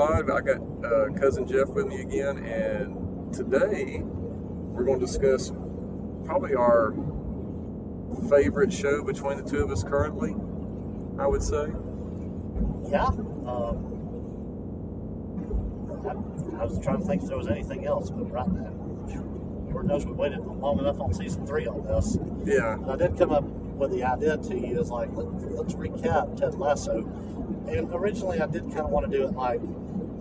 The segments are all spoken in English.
pod. I got uh, cousin Jeff with me again, and today we're going to discuss probably our favorite show between the two of us currently. I would say. Yeah. Um, I, I was trying to think if there was anything else, but right now, Lord knows we waited long enough on season three on this. Yeah. And I did come up with the idea to you is like, let, let's recap Ted Lasso. And originally I did kind of want to do it like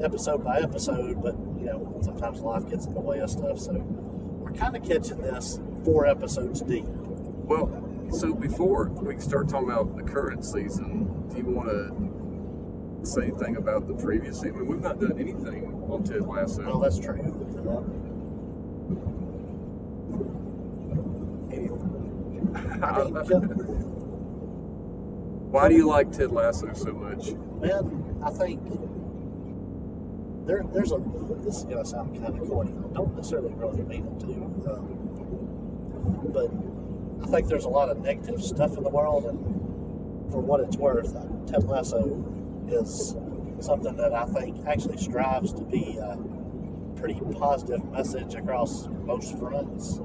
episode by episode, but you know, sometimes life gets in the way of stuff. So we're kind of catching this four episodes deep. Well, so before we start talking about the current season, do you want to say anything about the previous season? We've not done anything on Ted Lasso. Well, that's true. I mean, Why do you like Ted Lasso so much? Man, I think there, there's a. This is gonna sound kind of corny. I don't necessarily really mean it to, um, but I think there's a lot of negative stuff in the world, and for what it's worth, Ted Lasso is something that I think actually strives to be a pretty positive message across most fronts.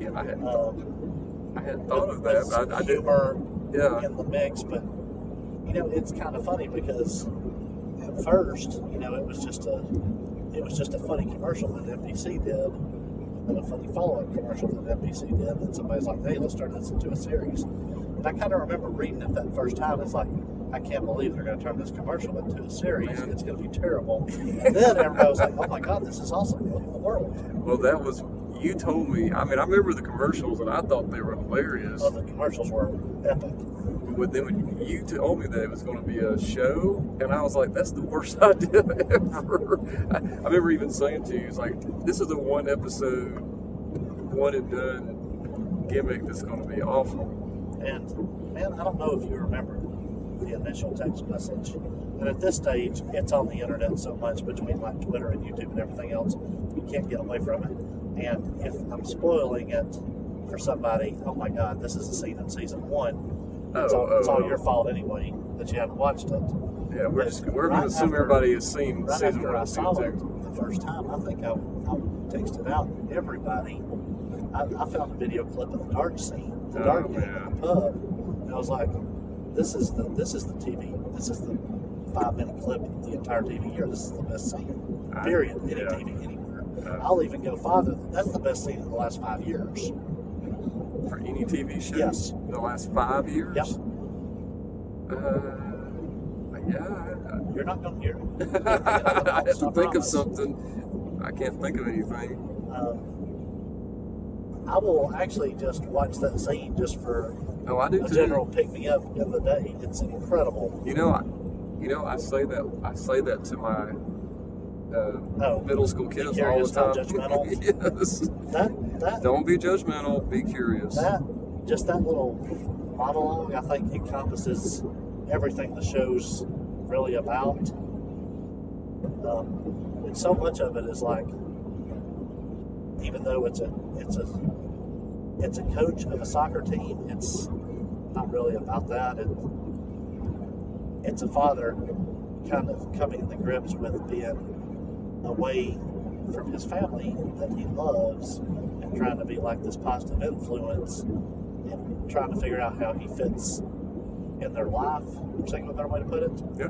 Yeah, I had, Um, I had thought of that, I, I didn't. Yeah. in the mix, but you know, it's kind of funny because at first, you know, it was just a it was just a funny commercial that NBC did, and a funny follow-up commercial that NBC did. And somebody's like, "Hey, let's turn this into a series." And I kind of remember reading it that first time. It's like, I can't believe they're going to turn this commercial into a series. Man. It's going to be terrible. And then everybody was like, "Oh my God, this is awesome! Look at the world." Well, that was you told me. I mean, I remember the commercials, and I thought they were hilarious. The commercials were epic. But then when you told me that it was going to be a show, and I was like, "That's the worst idea ever." I, remember even saying to you, "It's like this is a one episode, one and done gimmick that's going to be awful." And man, I don't know if you remember the initial text message. And at this stage, it's on the internet so much between like Twitter and YouTube and everything else, you can't get away from it. And if I'm spoiling it for somebody, oh my God, this is a scene in season one. It's, Oh, all, it's all oh, your oh. fault anyway that you haven't watched it. Yeah, we're just we're Right going to assume everybody has seen Right season one I and saw season two. the first time, I think I, I texted out everybody. I, I found a video clip of the dark scene, the Oh, dart game in the pub, and I was like, "This is the this is the TV. This is the five minute clip of the entire TV year. This is the best scene. Period. Any yeah. TV anywhere. Uh, I'll even go farther. That's the best scene in the last five years. For any TV show, Yes. in the last five years. Yep. Uh, yeah. You're not going to hear. I, I have to think of something. I can't think of anything. Um, I will actually just watch that scene just for Oh, I do a too. general pick me up in the day. It's incredible. You know, I, you know, I say that I say that to my uh, Oh, middle school kids all the time. judgmental? yes. that that Don't be judgmental. Be curious. that just that little monologue, I think encompasses everything the show's really about. Um, and so much of it is like, even though it's a it's a it's a coach of a soccer team, it's not really about that. It, it's a father kind of coming to grips with being away from his family that he loves and trying to be like this positive influence and trying to figure out how he fits in their life, for saying a better way to put it. Yeah.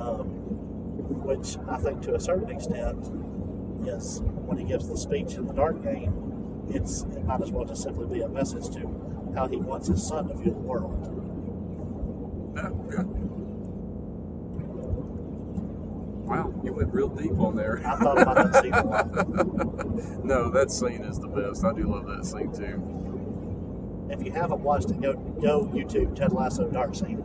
Um, which I think to a certain extent is when he gives the speech in the dart game, it's it might as well just simply be a message to how he wants his son to view the world. Yeah, yeah. Wow, you went real deep on there. I thought about that scene a lot. no, that scene is the best. I do love that scene too. If you haven't watched it, go go YouTube Ted Lasso Dart scene.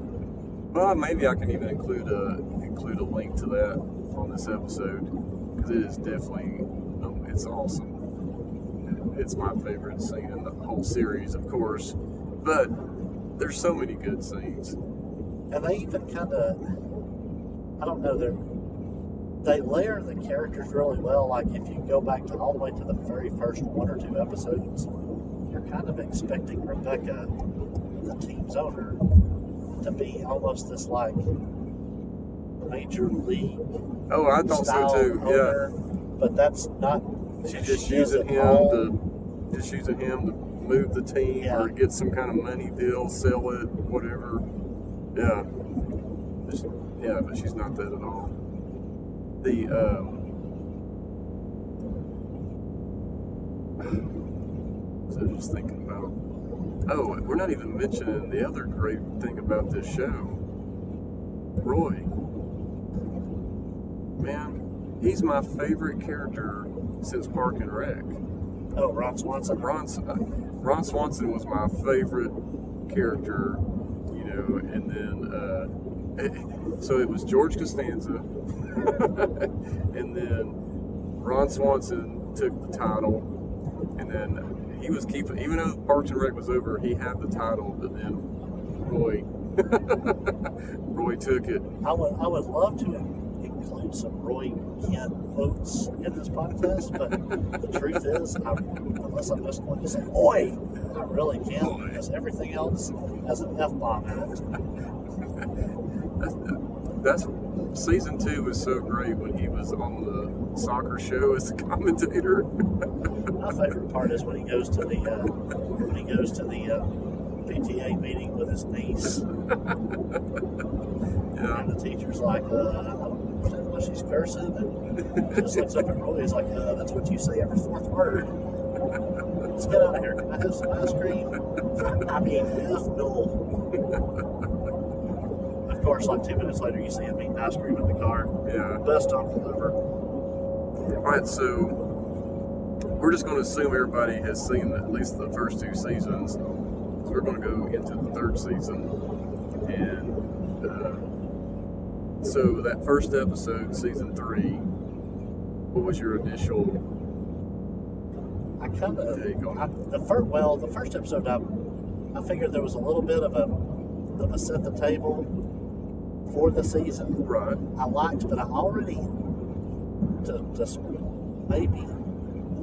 Well, maybe I can even include a include a link to that on this episode because it is definitely um, it's awesome. It's my favorite scene in the whole series, of course, but there's so many good scenes. And they even kind of, I don't know, they they layer the characters really well. Like if you go back to all the way to the very first one or two episodes, you're kind of expecting Rebecca, the team's owner, to be almost this like major league Oh, I thought so too. Yeah. but that's not. She's just she using him all- to just using him to move the team Yeah. or get some kind of money deal, sell it, whatever. Yeah. Just- yeah, but she's not that at all. The um so I was just thinking about oh, we're not even mentioning the other great thing about this show. Roy. Man, he's my favorite character since Park and Rec. Oh, Ron Swanson. Ron, uh, Ron Swanson was my favorite character, you know, and then uh, so it was George Costanza, and then Ron Swanson took the title, and then he was keeping, even though Parks and Rec was over, he had the title, but then Roy, Roy took it. I would I would love to include some Roy Kent quotes in this podcast, but the truth is, I, unless I'm just going to say "Oi," I really can't because everything else has an f bomb in it. That's season two was so great when he was on the soccer show as a commentator. My favorite part is when he goes to the uh, when he goes to the uh, PTA meeting with his niece, yeah, and the teacher's like, uh, "I don't understand why she's cursing," and just looks up at Roy. He's like, uh, "That's what you say every fourth word." Let's get out of here. Can I have some ice cream? I mean, no. Of course, like two minutes later, you see him eating ice cream in the car. yeah. Best uncle ever. All right, so we're just going to assume everybody has seen at least the first two seasons. So we're going to go into the third season, and uh, so that first episode, season three. What was your initial I kind take on of it? the first. Well, the first episode, I, I figured there was a little bit of a of a set the table for the season. Right. I liked, but I already to just maybe.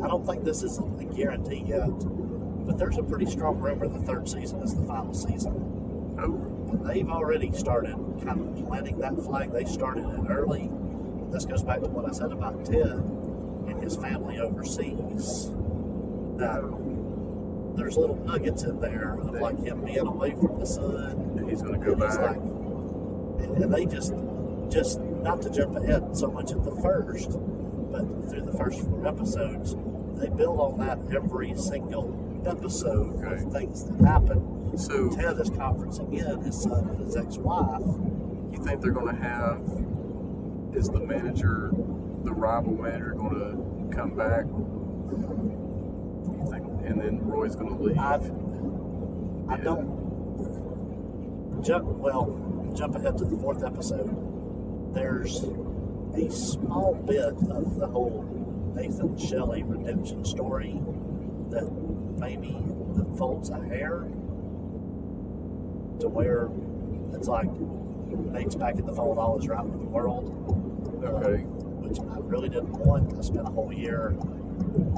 I don't think this is a guarantee yet, but there's a pretty strong rumor the third season is the final season. Oh, And they've already started kind of planting that flag. They started it early. This goes back to what I said about Ted and his family overseas. That there's little nuggets in there of like him being away from the son. and he's going to go back. like, and they just, just not to jump ahead so much at the first, but through the first four episodes, they build on that every single episode Okay. of things that happen. So, Ted is conferencing in his son and his ex-wife. you think they're going to have? Is the manager, the rival manager, going to come back? You think, and then Roy's going to leave? I've, I Yeah. don't jump. Jump ahead to the fourth episode. There's a small bit of the whole Nathan Shelley redemption story that maybe that folds a hair to where it's like Nate's back in the fold, all is right with the world. Okay. Which I really didn't want. I spent a whole year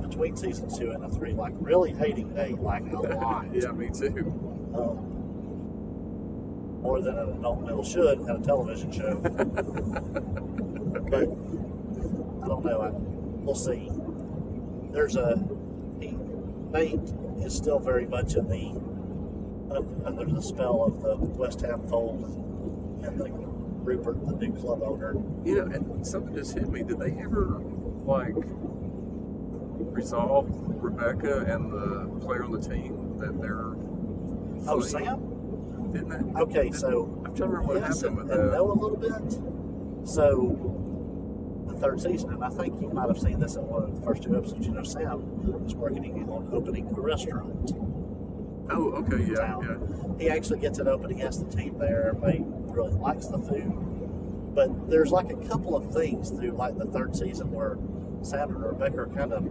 between season two and the three, like really hating Nate, like a lot. yeah, me too. Um, more than an adult male should at a television show. but I don't know. I, we'll see. There's a he, Nate is still very much in the un- under the spell of the West Ham fold and the Rupert, the new club owner. You know, and something just hit me. Did they ever like resolve Rebecca and the player on the team that they're? Oh. Sam. Didn't that? Okay, so I'm trying to remember what yes, happened and, with and that. know a little bit. So the third season, and I think you might have seen this in one of the first two episodes. You know, Sam is working on opening a restaurant. Oh, okay, yeah, town. yeah. He actually gets it open. He has the team there. Everybody really likes the food. But there's like a couple of things through like the third season where Sam and Rebecca are kind of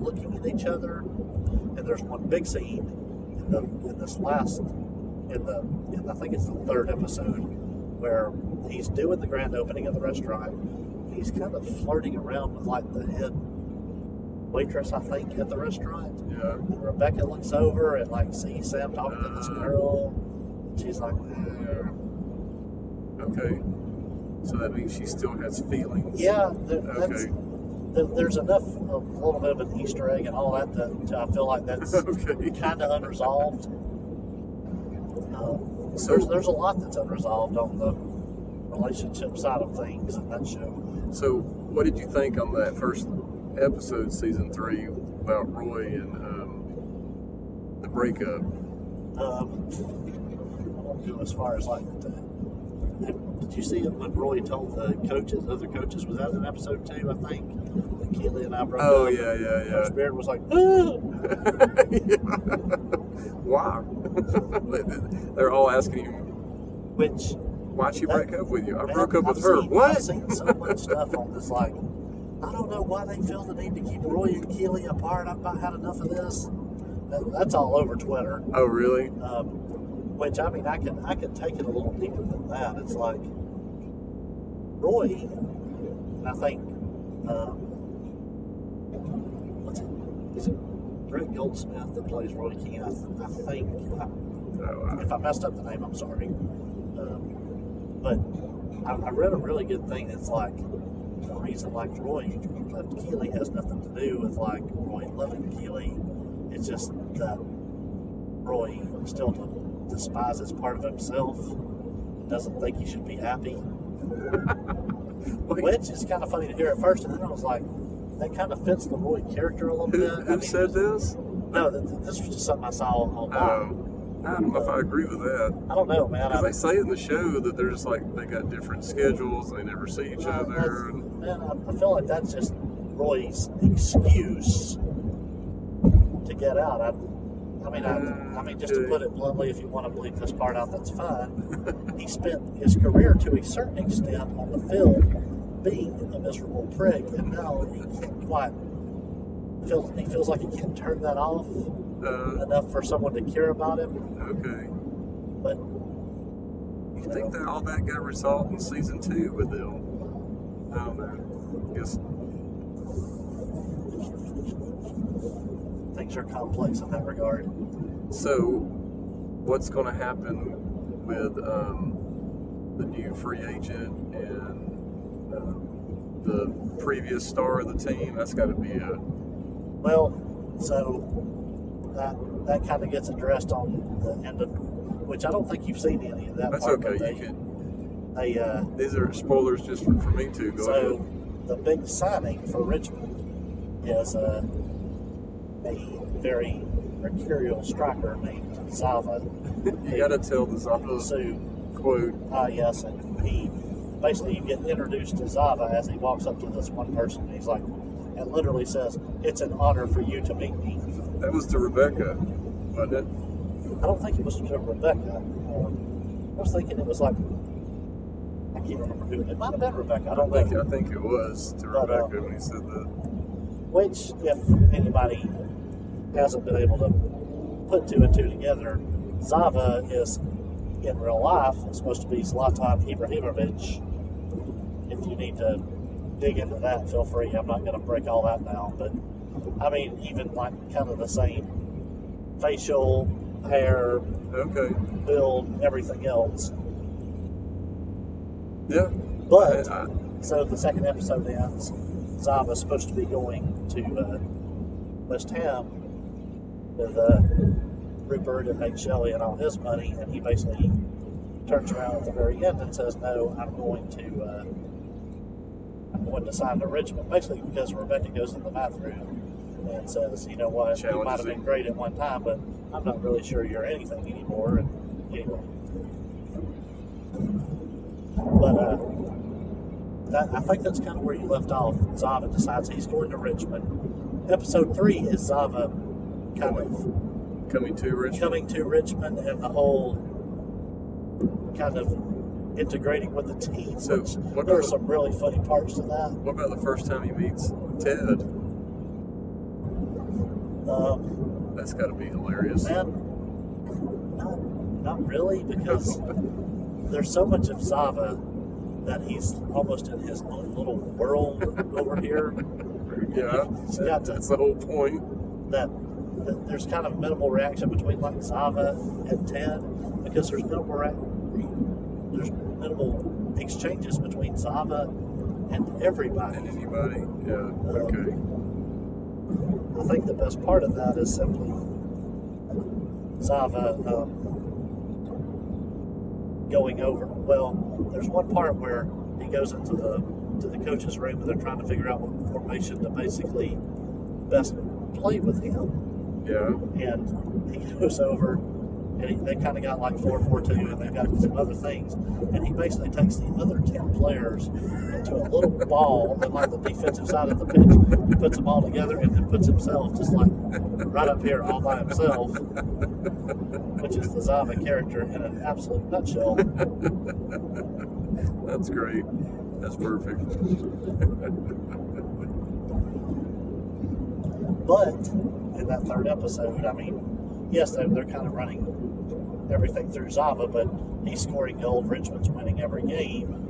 looking at each other. And there's one big scene in the in this last in the in, I think it's the third episode where he's doing the grand opening of the restaurant. He's kind of flirting around with like the head waitress, I think, at the restaurant. Yeah. And Rebecca looks over and like sees Sam talking to this Uh. girl. She's like, Yeah. Okay. So that means she still has feelings. Yeah, that's, Okay. there, there's enough, of a little bit of an Easter egg and all that that to, I feel like that's Okay. kind of unresolved. Um, So- there's there's a lot that's unresolved on the relationship side of things in that show. So, what did you think on that first episode, season three, about Roy and um, the breakup? Um, I won't as far as like. The, did you see it when Roy told the coaches, other coaches, was that in episode two? I think Keeley and I broke Oh up. yeah, yeah, yeah. Beard was like, "Ah." Why? They're all asking you. which "Why'd she break up with you?" I broke up I've with her. seen- What? I've seen so much stuff on this. Like, I don't know why they feel the need to keep Roy and Keeley apart. I've about had enough of this. That's all over Twitter. Oh really? Um, which I mean, I can I can take it a little deeper than that. It's like Roy, I think um, what's it? Is it Greg Goldsmith that plays Roy Keane? I, I think. I, Oh, if I messed up the name, I'm sorry. Um, but I, I read a really good thing that's like the reason like Roy left Keeley has nothing to do with like Roy loving Keeley. It's just that Roy still despises part of himself, doesn't think he should be happy. Which is kind of funny to hear at first, and then I was like, that kind of fits the Roy character a little who, bit. I who mean, said this? No, th- th- this was just something I saw online. Oh, I don't know if I agree with that. I don't know, man. Because they say in the show that they're just like they got different schedules, they never see each uh, Well, other. and- Man, I, I feel like that's just Roy's excuse to get out. I, I mean, I, I mean, just to uh, put it bluntly, if you want to bleep this part out, that's fine. he spent his career to a certain extent on the field being a miserable prick, and now he can't quite feels he feels like he can't turn that off Uh, enough for someone to care about him. okay. But You think that all that got resolved in season two with them? I don't know. Guess things are complex in that regard. so. What's going to happen with um, the new free agent and the previous star of the team? That's got to be a Well, so that that kind of gets addressed on the end of, which I don't think you've seen any of that. That's part, okay. but You can. they uh, These are spoilers just for, for me too. Go so ahead. the big signing for Richmond is uh, a very mercurial striker named Zava. You got to tell the So, quote. uh, yes, and he basically you get introduced to Zava as he walks up to this one person. And he's like, and literally says, "It's an honor for you to meet me." That was to Rebecca, wasn't it? I don't think it was to Rebecca. Um, I was thinking it was like I can't remember who it might have been Rebecca. I don't I think know. I think it was to But, uh, Rebecca when he said that. Which, if anybody hasn't been able to put two and two together, Zava is in real life supposed to be Zlatan Ibrahimovic. If you need to dig into that, feel free. I'm not going to break all that down, but I mean, even like kind of the same facial hair, Okay. build, everything else. Yeah. But I- I- so the second episode ends. Zava's supposed to be going to uh, West Ham with uh, Rupert and Hank Shelley and all his money, and he basically turns around at the very end and says, "No, I'm going to uh, I'm going to to Richmond." Basically, because Rebecca goes in the bathroom and says, "You know what? You might have been great at one time, but I'm not really sure you're anything anymore." And anyway. But uh, that, I think that's kind of where you left off. Zava decides he's going to Richmond. Episode three is Zava kind of coming to Richmond. coming to Richmond and the whole kind of integrating with the team. So, what there are about- some really funny parts to that. What about the first time he meets Ted? Um, That's got to be hilarious. man, not, not really, because there's so much of Zava that he's almost in his own little world over here. Yeah, He's that- got to- that's the whole point. that, that there's kind of minimal reaction between like Zava and Ted because there's minimal re- there's minimal exchanges between Zava and everybody. And anybody? Yeah. Okay. I think the best part of that is simply Zava um, going over. Well, there's one part where he goes into the to the coach's room and they're trying to figure out what formation to basically best play with him. Yeah. And he goes over and he, they kind of got like 4 4 2 and they've got some other things. And he basically takes the other 10 players into a little ball on like the defensive side of the pitch. He puts them all together and then puts himself just like right up here all by himself, which is the Zava character in an absolute nutshell. That's great. That's perfect. But in that third episode, I mean, yes, they're, they're kind of running everything through Zava, but he's scoring gold. Richmond's winning every game.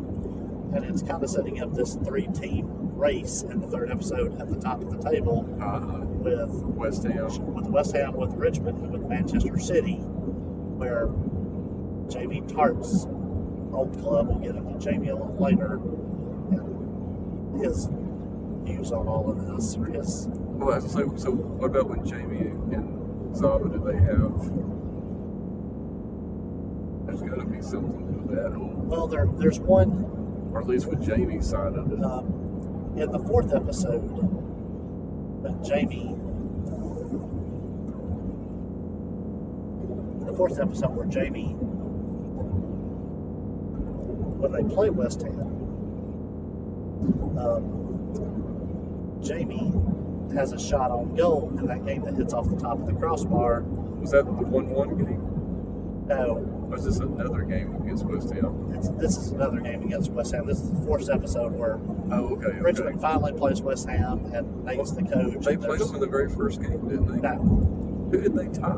And it's kind of setting up this three team race in the third episode at the top of the table Uh, with West Ham. with West Ham, with Richmond, and with Manchester City, where Jamie Tartt's old club, we'll get into Jamie a little later, and his views on all of this, or his Well, so, so what about when Jamie and Zava, do they have? There's got to be something with that, well, there, there's one or at least with Jamie's side of it. um, in the fourth episode, when Jamie, the fourth episode where Jamie, when they play West Ham, um, Jamie has a shot on goal in that game that hits off the top of the crossbar. Was that the one-one game? No, Or was this another game against West Ham? it's, this is another game against West Ham. This is the fourth episode where Oh, okay. okay. Richmond finally plays West Ham and Nate's the coach. They played them in the very first game, didn't they? No. Who did they tie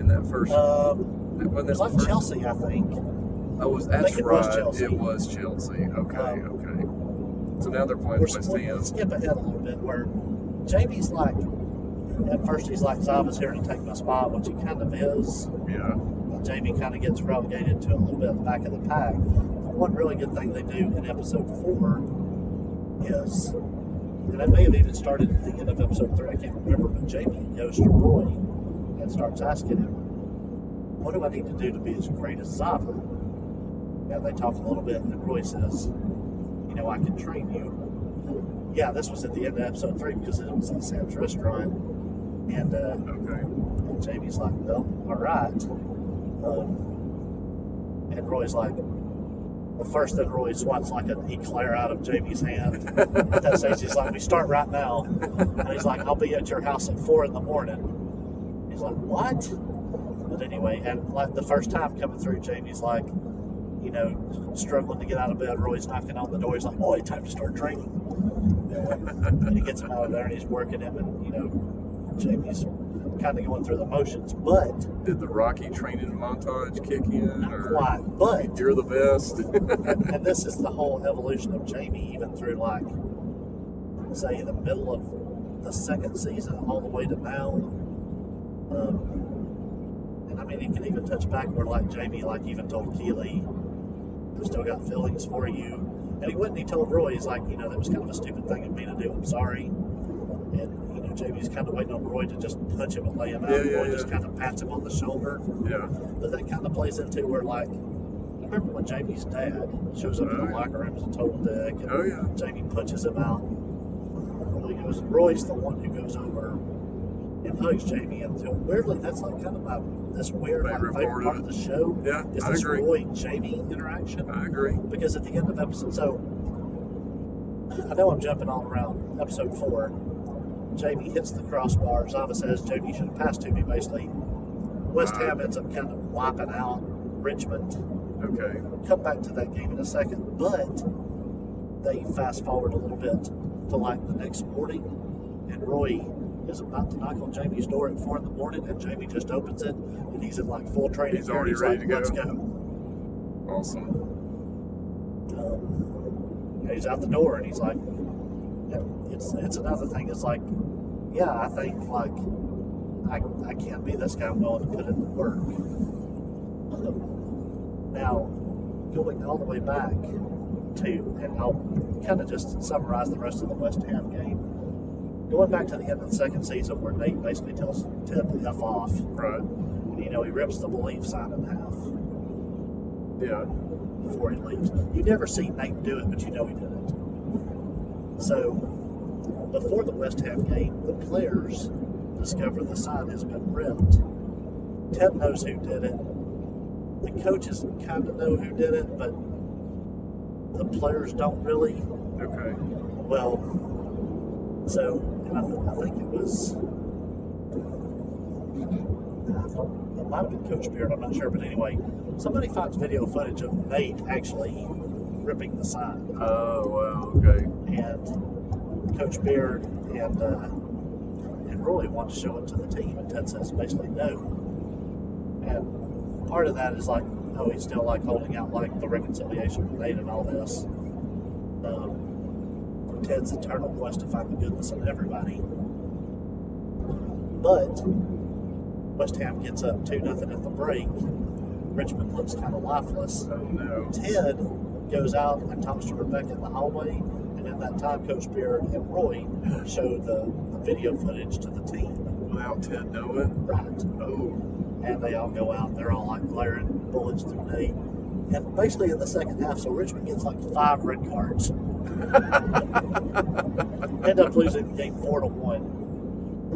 in that first? Um, it it wasn't was Chelsea, I think. Oh, was I that's right. was Chelsea. It was Chelsea. Okay, Um, okay. So now they're playing West Ham. let's skip ahead a little bit where Jamie's like, at first he's like, Zava's here to take my spot, which he kind of is. Yeah. Jamie kind of gets relegated to a little bit back of the pack. But one really good thing they do in episode four is, and it may have even started at the end of episode three, I can't remember, but Jamie goes to Roy and starts asking him, What do I need to do to be as great as Zava? And they talk a little bit, and Roy says, You know, I can train you. Yeah, this was at the end of episode three because it was at Sam's restaurant. And uh, Okay. and Jamie's like, well, all right. Um, and Roy's like, well, first then Roy swats like an eclair out of Jamie's hand. At that stage, he's like, we start right now. And he's like, I'll be at your house at four in the morning. He's like, what? But anyway, and like the first time coming through, Jamie's like, you know, struggling to get out of bed. Roy's knocking on the door. He's like, boy, time to start drinking. and he gets him out of there and he's working him, and you know, Jamie's kind of going through the motions, but Did the Rocky training montage kick in? not or quite. But You're the best. and this is the whole evolution of Jamie, even through like, say, the middle of the second season, all the way to now. Um, and I mean, it can even touch back where like Jamie, like even told Keeley, "I still got feelings for you." And he went and he told Roy, he's like, you know, that was kind of a stupid thing of me to do. I'm sorry. And Jamie's kind of waiting on Roy to just punch him and lay him out. Yeah, yeah, Roy yeah. just kind of pats him on the shoulder. yeah. But that kind of plays into where, like, I remember when Jamie's dad shows up in Oh, the yeah. locker room as a total dick, and Oh, yeah. Jamie punches him out. Roy goes, Roy's the one who goes over and hugs Jamie, and so weirdly, that's like kind of my this weird like, Favorite part of the show. Yeah, is this. Roy Jamie interaction I agree. because at the end of episode, so I know I'm jumping all around episode four. Jamie hits the crossbar. Zava says, Jamie, you should have passed to me, basically. West Ham ends up kind of wiping out Richmond. Okay. We'll Come back to that game in a second, but they fast forward a little bit to like the next morning, and Roy is about to knock on Jamie's door at four in the morning, and Jamie just opens it, and he's in like full training. He's already and ready like, to Let's go." go. Awesome. um, he's out the door and he's like it's it's another thing it's like yeah i think like i, I can't be this guy i'm willing to put in the work now going all the way back to, and I'll kind of just summarize the rest of the West Ham game. Going back to the end of the second season, where Nate basically tells Ted to f off. Right. You know, he rips the belief sign in half Yeah. before he leaves. You never see Nate do it, but you know he did it. So, before the West Ham game, the players discover the sign has been ripped. Ted knows who did it. The coaches kind of know who did it, but the players don't really. Okay. Well, so and I, th- I think it was. It might have been Coach Beard, I'm not sure, but anyway, somebody finds video footage of Nate actually ripping the sign, Oh wow. Okay. and Coach Beard and uh, and Roy want to show it to the team, and Ted says basically no. And part of that is like, oh, he's still like holding out like the reconciliation with Nate and all this. Um, Ted's eternal quest to find the goodness in everybody. But West Ham gets up 2 nothing at the break. Richmond looks kind of lifeless. Oh no. Ted goes out and talks to Rebecca in the hallway, and at that time, Coach Beard and Roy showed the, the video footage to the team. Without Ted knowing. Right. Oh. And they all go out, they're all like glaring bullets through Nate. And basically, in the second half, so Richmond gets like five red cards. End up losing the game four to one.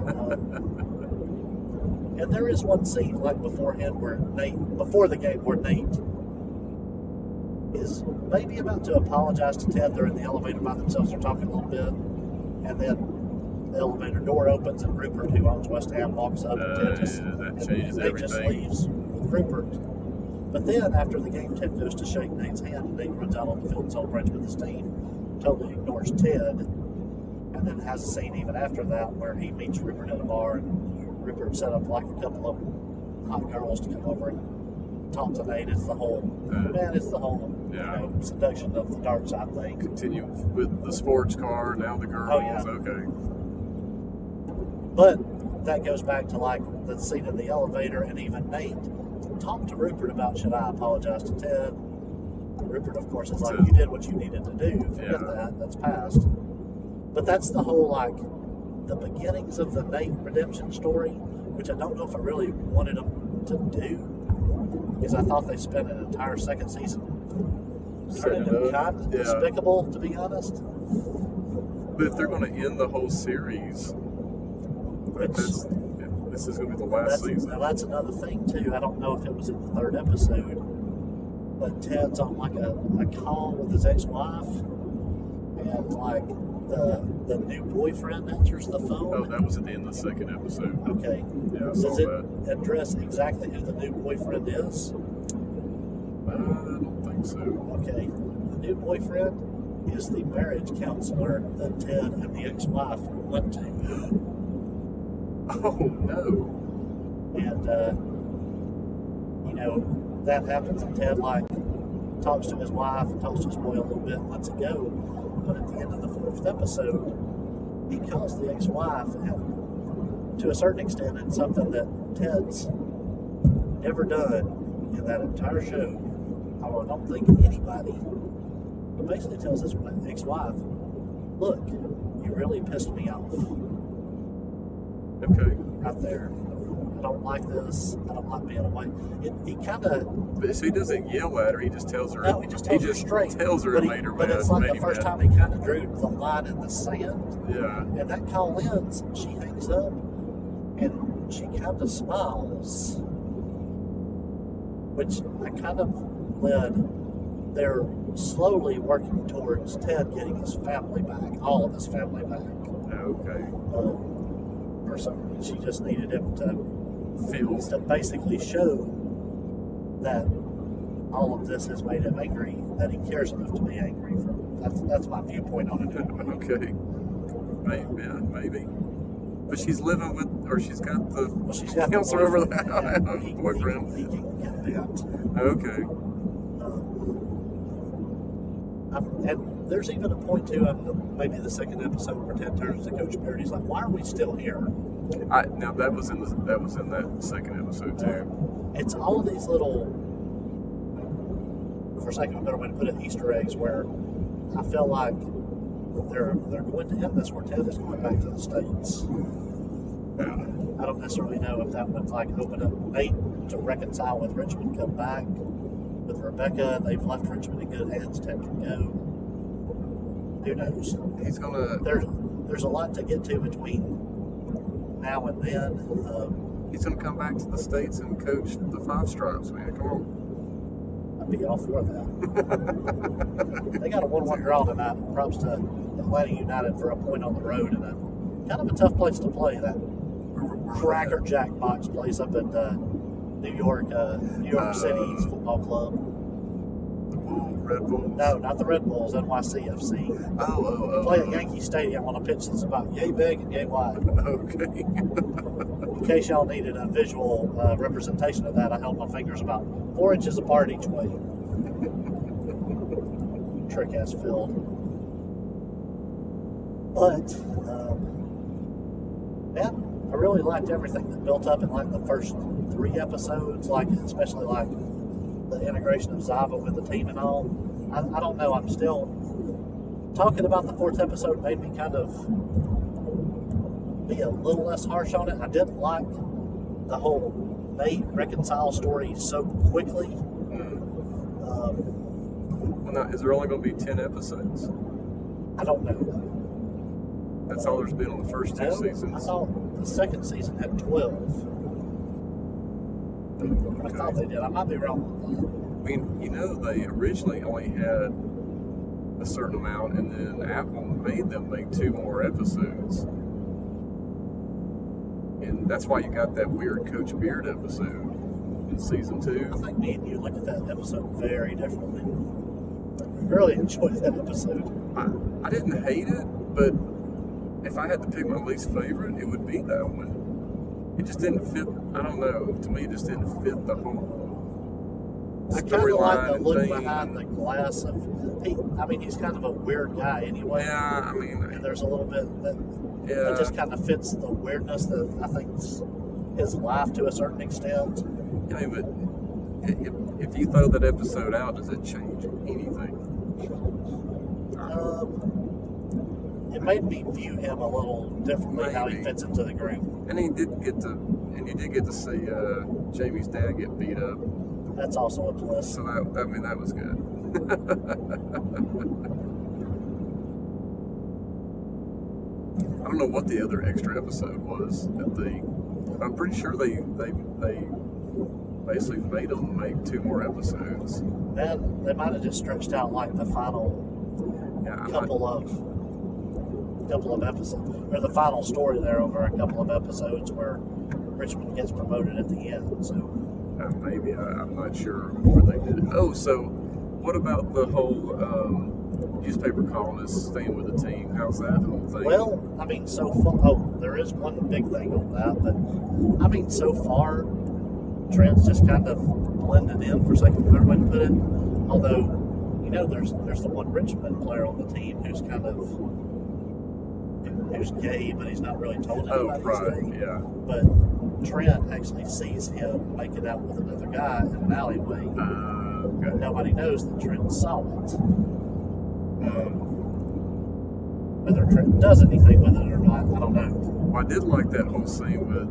Um, and there is one scene like beforehand where Nate, before the game, where Nate is maybe about to apologize to Ted. They're in the elevator by themselves. They're talking a little bit, and then the elevator door opens, and Rupert, who owns West Ham, walks up, and Uh, Ted just, yeah, that changes Nate just leaves with Rupert. But then after the game, Ted goes to shake Nate's hand, and Nate runs out on the field and celebrates with his team. Totally ignores Ted, and then has a scene even after that where he meets Rupert at a bar, and Rupert set up like a couple of hot girls to come over and talk to Nate. It's the whole Uh, man, it's the whole Yeah. you know, seduction of the dark side thing. Continue with the sports car. Now the girls. Oh, yeah. Okay. But that goes back to like the scene in the elevator, and even Nate talked to Rupert about should I apologize to Ted. Rupert, of course, is like, you did what you needed to do. Forget Yeah. that. That's past. But that's the whole like the beginnings of the Nate redemption story, which I don't know if I really wanted them to do, because I thought they spent an entire second season Setting turning him it up. kind of Yeah. despicable, to be honest. But if they're going to end the whole series, that's, this is going to be the last season. now that's another thing too. I don't know if it was in the third episode, but Ted's on like a, a call with his ex-wife, and like the the new boyfriend answers the phone. Oh, that was at the end of the second episode. Okay, Yeah, does it that. address exactly who the new boyfriend is? Uh, I don't think so. Okay, the new boyfriend is the marriage counselor that Ted and the ex-wife went to. Oh no. and uh, you know that happens and ted like talks to his wife and talks to his boy a little bit and lets it go but at the end of the fourth episode he calls the ex-wife and to a certain extent it's something that ted's never done in that entire show i don't think anybody but basically tells his ex-wife look you really pissed me off Okay. right there. I don't like this. I don't like being away. It, he kind of But so he doesn't yell at her. He just tells her. no, he just tells her straight. tells her but he- her But it's like the first time he kind of drew the line in the sand, Yeah. and that call ends. She hangs up, and she kind of smiles, which I kind of led. They're slowly working towards Ted getting his family back, all of his family back. Okay. Um, or something. She just needed him to feel to basically show that all of this has made him angry, that he cares enough to be angry. From that's that's my viewpoint on it. okay. Maybe. Yeah, maybe. But she's living with, or she's got the Well, she's got the over the boyfriend, he- boyfriend. He, he can get that. Okay. Um, I'm- and there's even a point too, on maybe the second episode where Ted turns to Coach Beard. He's like, "Why are we still here?" I now that was in the that was in that second episode too. It's all these little for sake of a better way to put it, Easter eggs where I feel like they're they're going to end this where Ted is going back to the states. Yeah. I don't necessarily know if that would like open up Nate to reconcile with Richmond, come back with Rebecca. They've left Richmond in good hands. Ted can go. Who knows? He's gonna There's there's a lot to get to between now and then. Um, he's gonna come back to the states and coach the Five Stripes, man. Come on. I'd be all for that. they got a one-one draw tonight. Props to Atlanta United for a point on the road and a kind of a tough place to play. That Cracker Jack box place up at uh, New York, uh, New York Uh, City's football club. Red Bull. No, not the Red Bulls, NYCFC. Oh, oh, oh. Play at Yankee Stadium on a pitch that's about yay big and yay wide. Okay. In case y'all needed a visual uh, representation of that, I held my fingers about four inches apart each way. Trick ass filled. But, um, yeah, I really liked everything that built up in like the first three episodes, like especially like the integration of Zava with the team and all. I, I don't know. I'm still talking about the fourth episode made me kind of be a little less harsh on it. I didn't like the whole Nate reconcile story so quickly. Mm. Um, Well, now, is there only going to be 10 episodes? I don't know. That's all there's been on the first two No, I seasons. thought the second season had 12. I thought they did. I might be wrong. I mean, you know, they originally only had a certain amount, and then Apple made them make two more episodes. And that's why you got that weird Coach Beard episode in season two. I think me and you look at that episode very differently. I really enjoyed that episode. I, I didn't hate it, but if I had to pick my least favorite, it would be that one. It just didn't fit. I don't know. To me, it just didn't fit the whole I kind of like the look thing. behind the glass of. He, I mean, he's kind of a weird guy anyway. Yeah, I mean, And there's a little bit that yeah. it just kind of fits the weirdness that I think his life to a certain extent. I mean, but if, if you throw that episode out, does it change anything? Um, made me view him a little differently how he fits into the group. And he did get to, and you did get to see uh, Jamie's dad get beat up. That's also a plus. So that, I mean, that was good. I don't know what the other extra episode was at the. I'm pretty sure they they they basically made them make two more episodes. Then they might have just stretched out like the final Yeah, couple of couple of episodes, or the final story there over a couple of episodes where Richmond gets promoted at the end. So Uh, maybe I, I'm not sure where they did it. Oh, so what about the whole um, newspaper columnist staying with the team? How's that whole thing? Well, I mean, so far, oh, there is one big thing on that, but I mean, so far, Trent's just kind of blended in, for a better way to put it. Although, you know, there's there's the one Richmond player on the team who's kind of who's gay, but he's not really told anybody. oh, right, gay. yeah. But Trent actually sees him making out with another guy in an alleyway. Uh, okay. Nobody knows that Trent saw it. Um, whether Trent does anything with it or not, I don't know. Well, I did like that whole scene with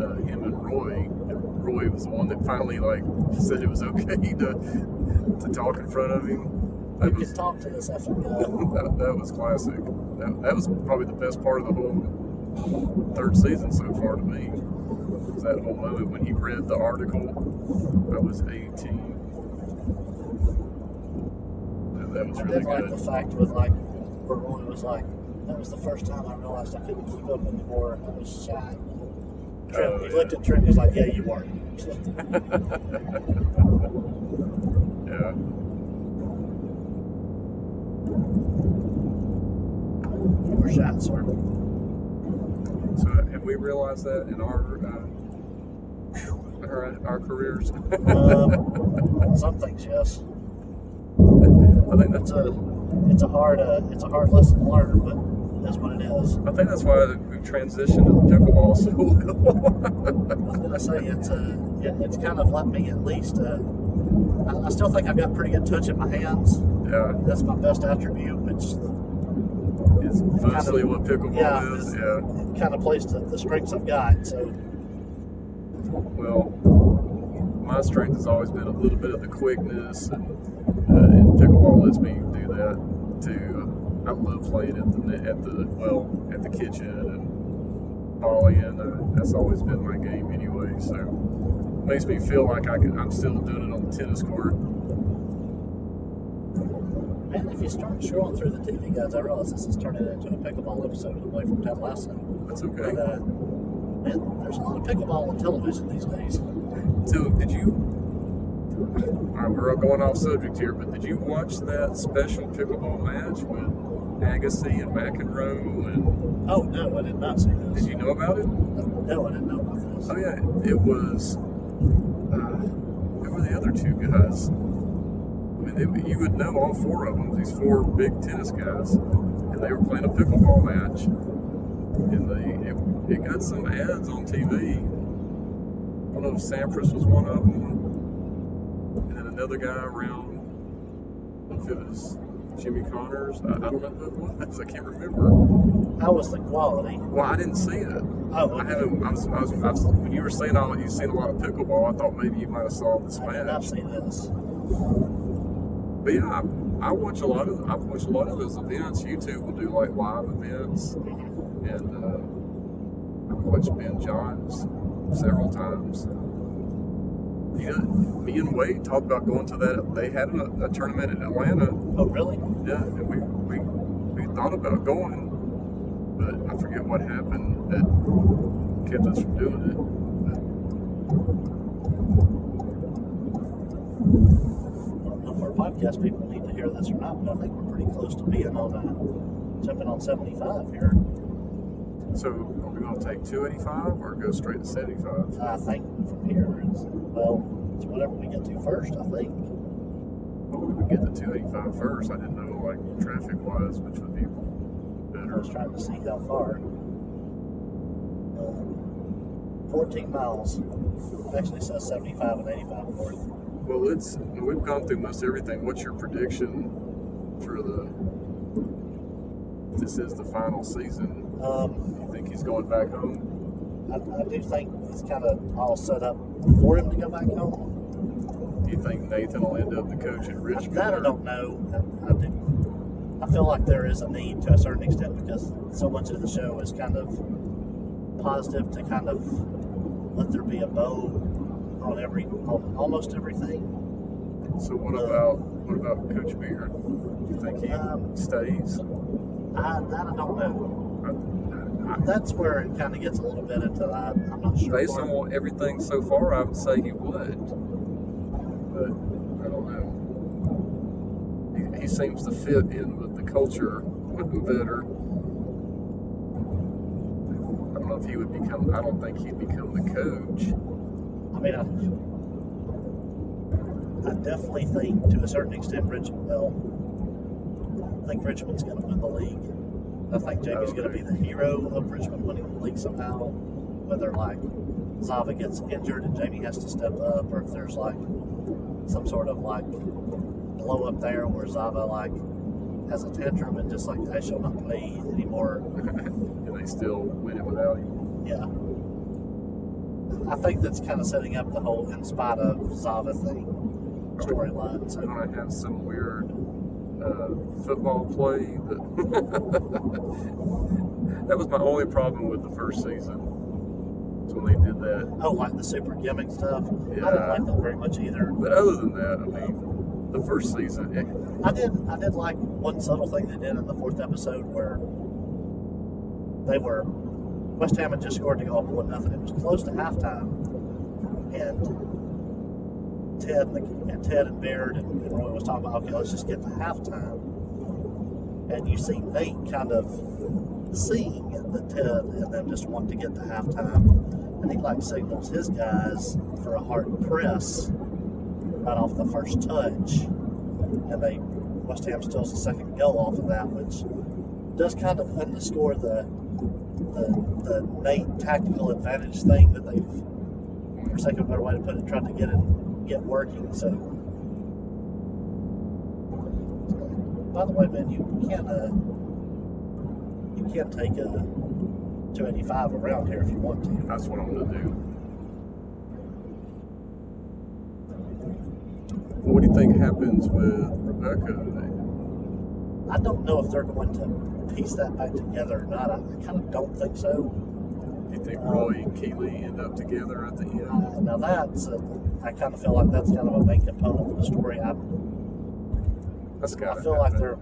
uh, him and Roy. Roy was the one that finally like said it was okay to to talk in front of him. You That can was talk to this guy. that, that was classic. That, that was probably the best part of the whole third season so far to me. Was that whole moment when he read the article. I was 18. That- That was I really did like the fact with like where Roy was like, that was the first time I realized I couldn't keep up anymore. I was shy. Trent, Oh, he yeah. looked at Trent. He's like, "Yeah, you were." Were shy, sir. So have we realized that in our uh, our, our careers? Um, some things, yes. I think that's It's a it's a hard uh, it's a hard lesson to learn, but that's what it is. I think that's why we transitioned to the pickleball so well. I was gonna say it's uh, it, it's kind of let me at least uh, I, I still think I've got pretty good touch in my hands. Yeah, That's my best attribute, which it's mostly what pickleball yeah, is. Yeah. kind of plays to the strengths I've got. So Well, my strength has always been a little bit of the quickness, and, uh, and pickleball lets me do that too. I love playing at the at the well at the kitchen and volleying. Uh, that's always been my game anyway. So makes me feel like I can, I'm still doing it on the tennis court. Man, if you start scrolling through the TV guides, I realize this is turning into a pickleball episode away from Ted Lasso. That's okay. But, uh, man, there's a lot of pickleball on television these days. So did you? All right, we're going off subject here, but did you watch that special pickleball match with Agassi and McEnroe? And Oh, no, I did not see this. did you know about it? No, I didn't know about this. Oh yeah, it was. Uh, who were the other two guys? I mean, they, you would know all four of them. These four big tennis guys, and they were playing a pickleball match. And they it, it got some ads on TV. I don't know if Sampras was one of them, and then another guy around. I don't know if it was Jimmy Connors. I, I don't know who it was. I can't remember. How was the quality? Well, I didn't see it. Oh, I haven't. I was, I was, I was, when you were saying all, you've seen a lot of pickleball. I thought maybe you might have saw this match. I did not match. see this. But yeah, I, I watch a lot of. I watch a lot of those events. YouTube will do like live events, and uh, I've watched Ben Johns several times. You know, me and Wade talked about going to that. They had a, a tournament in Atlanta. Oh, really? Yeah, and we we we thought about going, but I forget what happened that kept us from doing it. I don't know if our podcast people need to hear this or not, but I think we're pretty close to being on uh, jumping on 75 here. So are we going to take 285 or go straight to 75? I think from here, it's, well, it's whatever we get to first, I think. Well, we would get to 285 first. I didn't know like traffic wise which would be better. I was trying to see how far. Uh, 14 miles. It actually says 75 and 85 north. Well, it's we've gone through most everything. What's your prediction for the? This is the final season. Um, You think he's going back home? I, I do think it's kind of all set up for him to go back home. Do you think Nathan will end up the coach at Richmond? That I don't know. I, I do. I feel like there is a need to a certain extent because so much of the show is kind of positive to kind of let there be a bow on every on almost everything. So what about what about Coach Beard? Do you think he Um, stays? I, that I don't know. I- I- That's where it kind of gets a little bit into that. I'm not sure. Based on what, everything so far, I would say he would, but I don't know. He, he seems to fit in with the culture better. I don't know if he would become. I don't think he'd become the coach. I mean, I, I definitely think to a certain extent, Richmond. Well, I think Richmond's going to win the league. I think Jamie's going to be the hero of Richmond winning the league somehow. Whether like Zava gets injured and Jamie has to step up, or if there's like some sort of like blow up there where Zava like has a tantrum and just like I shall not play anymore. and they still win it without him. Yeah. I think that's kind of setting up the whole in spite of Zava thing storyline. So going to have some weird uh, football play. That, that was my only problem with the first season. When they did that. Oh, like the super gimmick stuff. I didn't like that very much either. But other than that, I mean, the first season, it, I did. I did like one subtle thing they did in the fourth episode where they were West Ham had just scored to go up one nothing. It was close to halftime, and Ted and, the, and Ted and Beard and, and Roy was talking about okay, let's just get to halftime, and you see Nate kind of seeing that Ted and them just want to get to halftime, and he like signals his guys for a hard press right off the first touch, and they West Ham steals the second goal off of that, which does kind of underscore the the, the tactical advantage thing that they've, for sake of a better way to put it, tried to get it get working. So, by the way, man, you can uh, you can't take a 285 around here if you want to. That's what I'm gonna do. What do you think happens with Rebecca? I don't know if they're going to piece that back together or not. I, I kind of don't think so. Do you think Roy and Keeley end up together at the end? Uh, now that's uh, I kind of feel like that's kind of a main component of the story. I, That's got I feel like there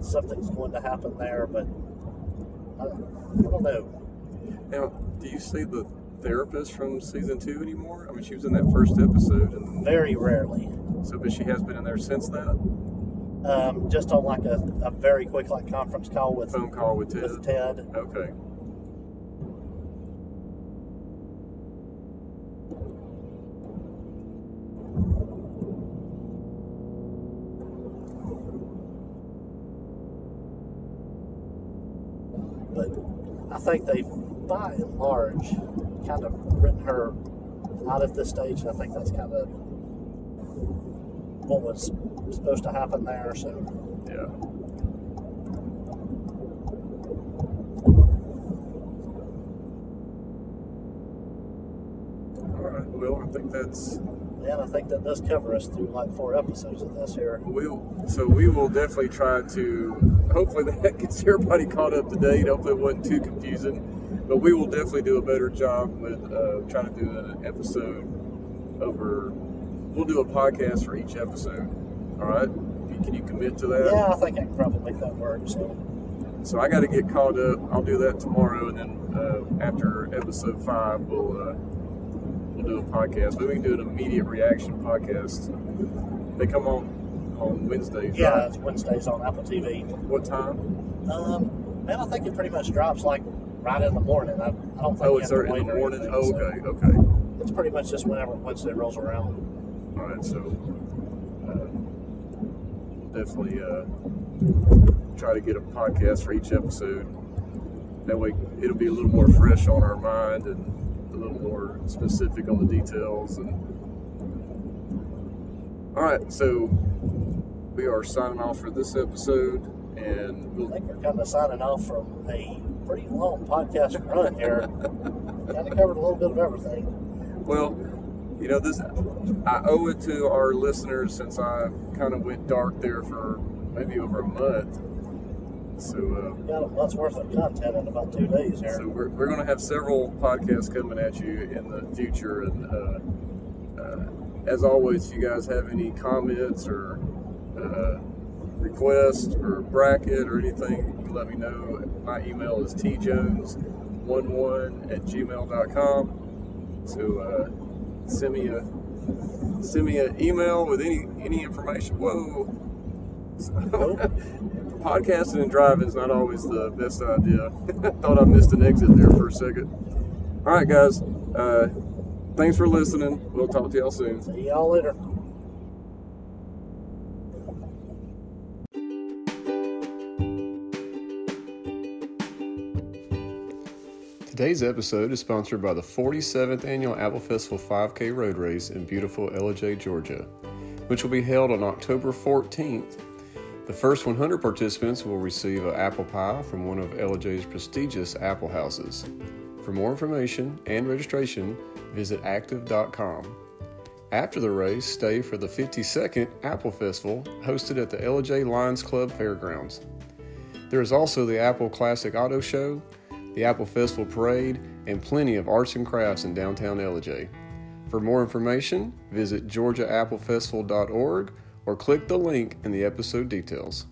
something's going to happen there, but I, I don't know. Now, do you see the therapist from season two anymore? I mean, she was in that first episode, and Very rarely, so but she has been in there since that um, just on like a, a very quick like conference call with phone call with Ted. with Ted. Okay. but I think they've, by and large, kind of written her out of the stage. And I think that's kind of what was supposed to happen there. So, Yeah. All right. Well, I think that's and I think that does cover us through like four episodes of this here. we'll. So we will definitely try to. Hopefully that gets everybody caught up to date. Hopefully it wasn't too confusing. But we will definitely do a better job with uh, trying to do an episode over. We'll do a podcast for each episode. All right. Can you commit to that? Yeah, I think I can probably make that work. So, So I got to get caught up. I'll do that tomorrow, and then uh, after episode five, we'll uh, we'll do a podcast. But we can do an immediate reaction podcast. They come on on Wednesdays. yeah, right? it's Wednesdays on Apple TV. What time? Um, man, I think it pretty much drops like right in the morning. I, I don't think Oh, it's have to there in the morning. anything, Oh, so okay, okay. It's pretty much just whenever Wednesday rolls around. All right, so uh, definitely uh, try to get a podcast for each episode. That way, it'll be a little more fresh on our mind and a little more specific on the details. And all right, so we are signing off for this episode, and I we'll, think we're kind of signing off from a pretty long podcast run here. kind of covered a little bit of everything. well, you know, this I owe it to our listeners since I kind of went dark there for maybe over a month. So. Uh, got a month's worth of content in about two days here. So we're, we're going to have several podcasts coming at you in the future, and uh, uh, as always, if you guys have any comments or uh, requests or bracket or anything, let me know. My email is tjones11 at gmail.com. So uh, send me a send me an email with any any information. Whoa. Podcasting and driving is not always the best idea. Thought I missed an exit there for a second. All right, guys. Uh, thanks for listening. We'll talk to y'all soon. See y'all later. Today's episode is sponsored by the 47th Annual Apple Festival 5K Road Race in beautiful Ellijay, Georgia, which will be held on October 14th. The first 100 participants will receive an apple pie from one of Ellijay's prestigious apple houses. For more information and registration, visit active.com. After the race, stay for the 52nd Apple Festival hosted at the Ellijay Lions Club Fairgrounds. There is also the Apple Classic Auto Show, the Apple Festival Parade, and plenty of arts and crafts in downtown Ellijay. For more information, visit georgiaappleFestival.org or click the link in the episode details.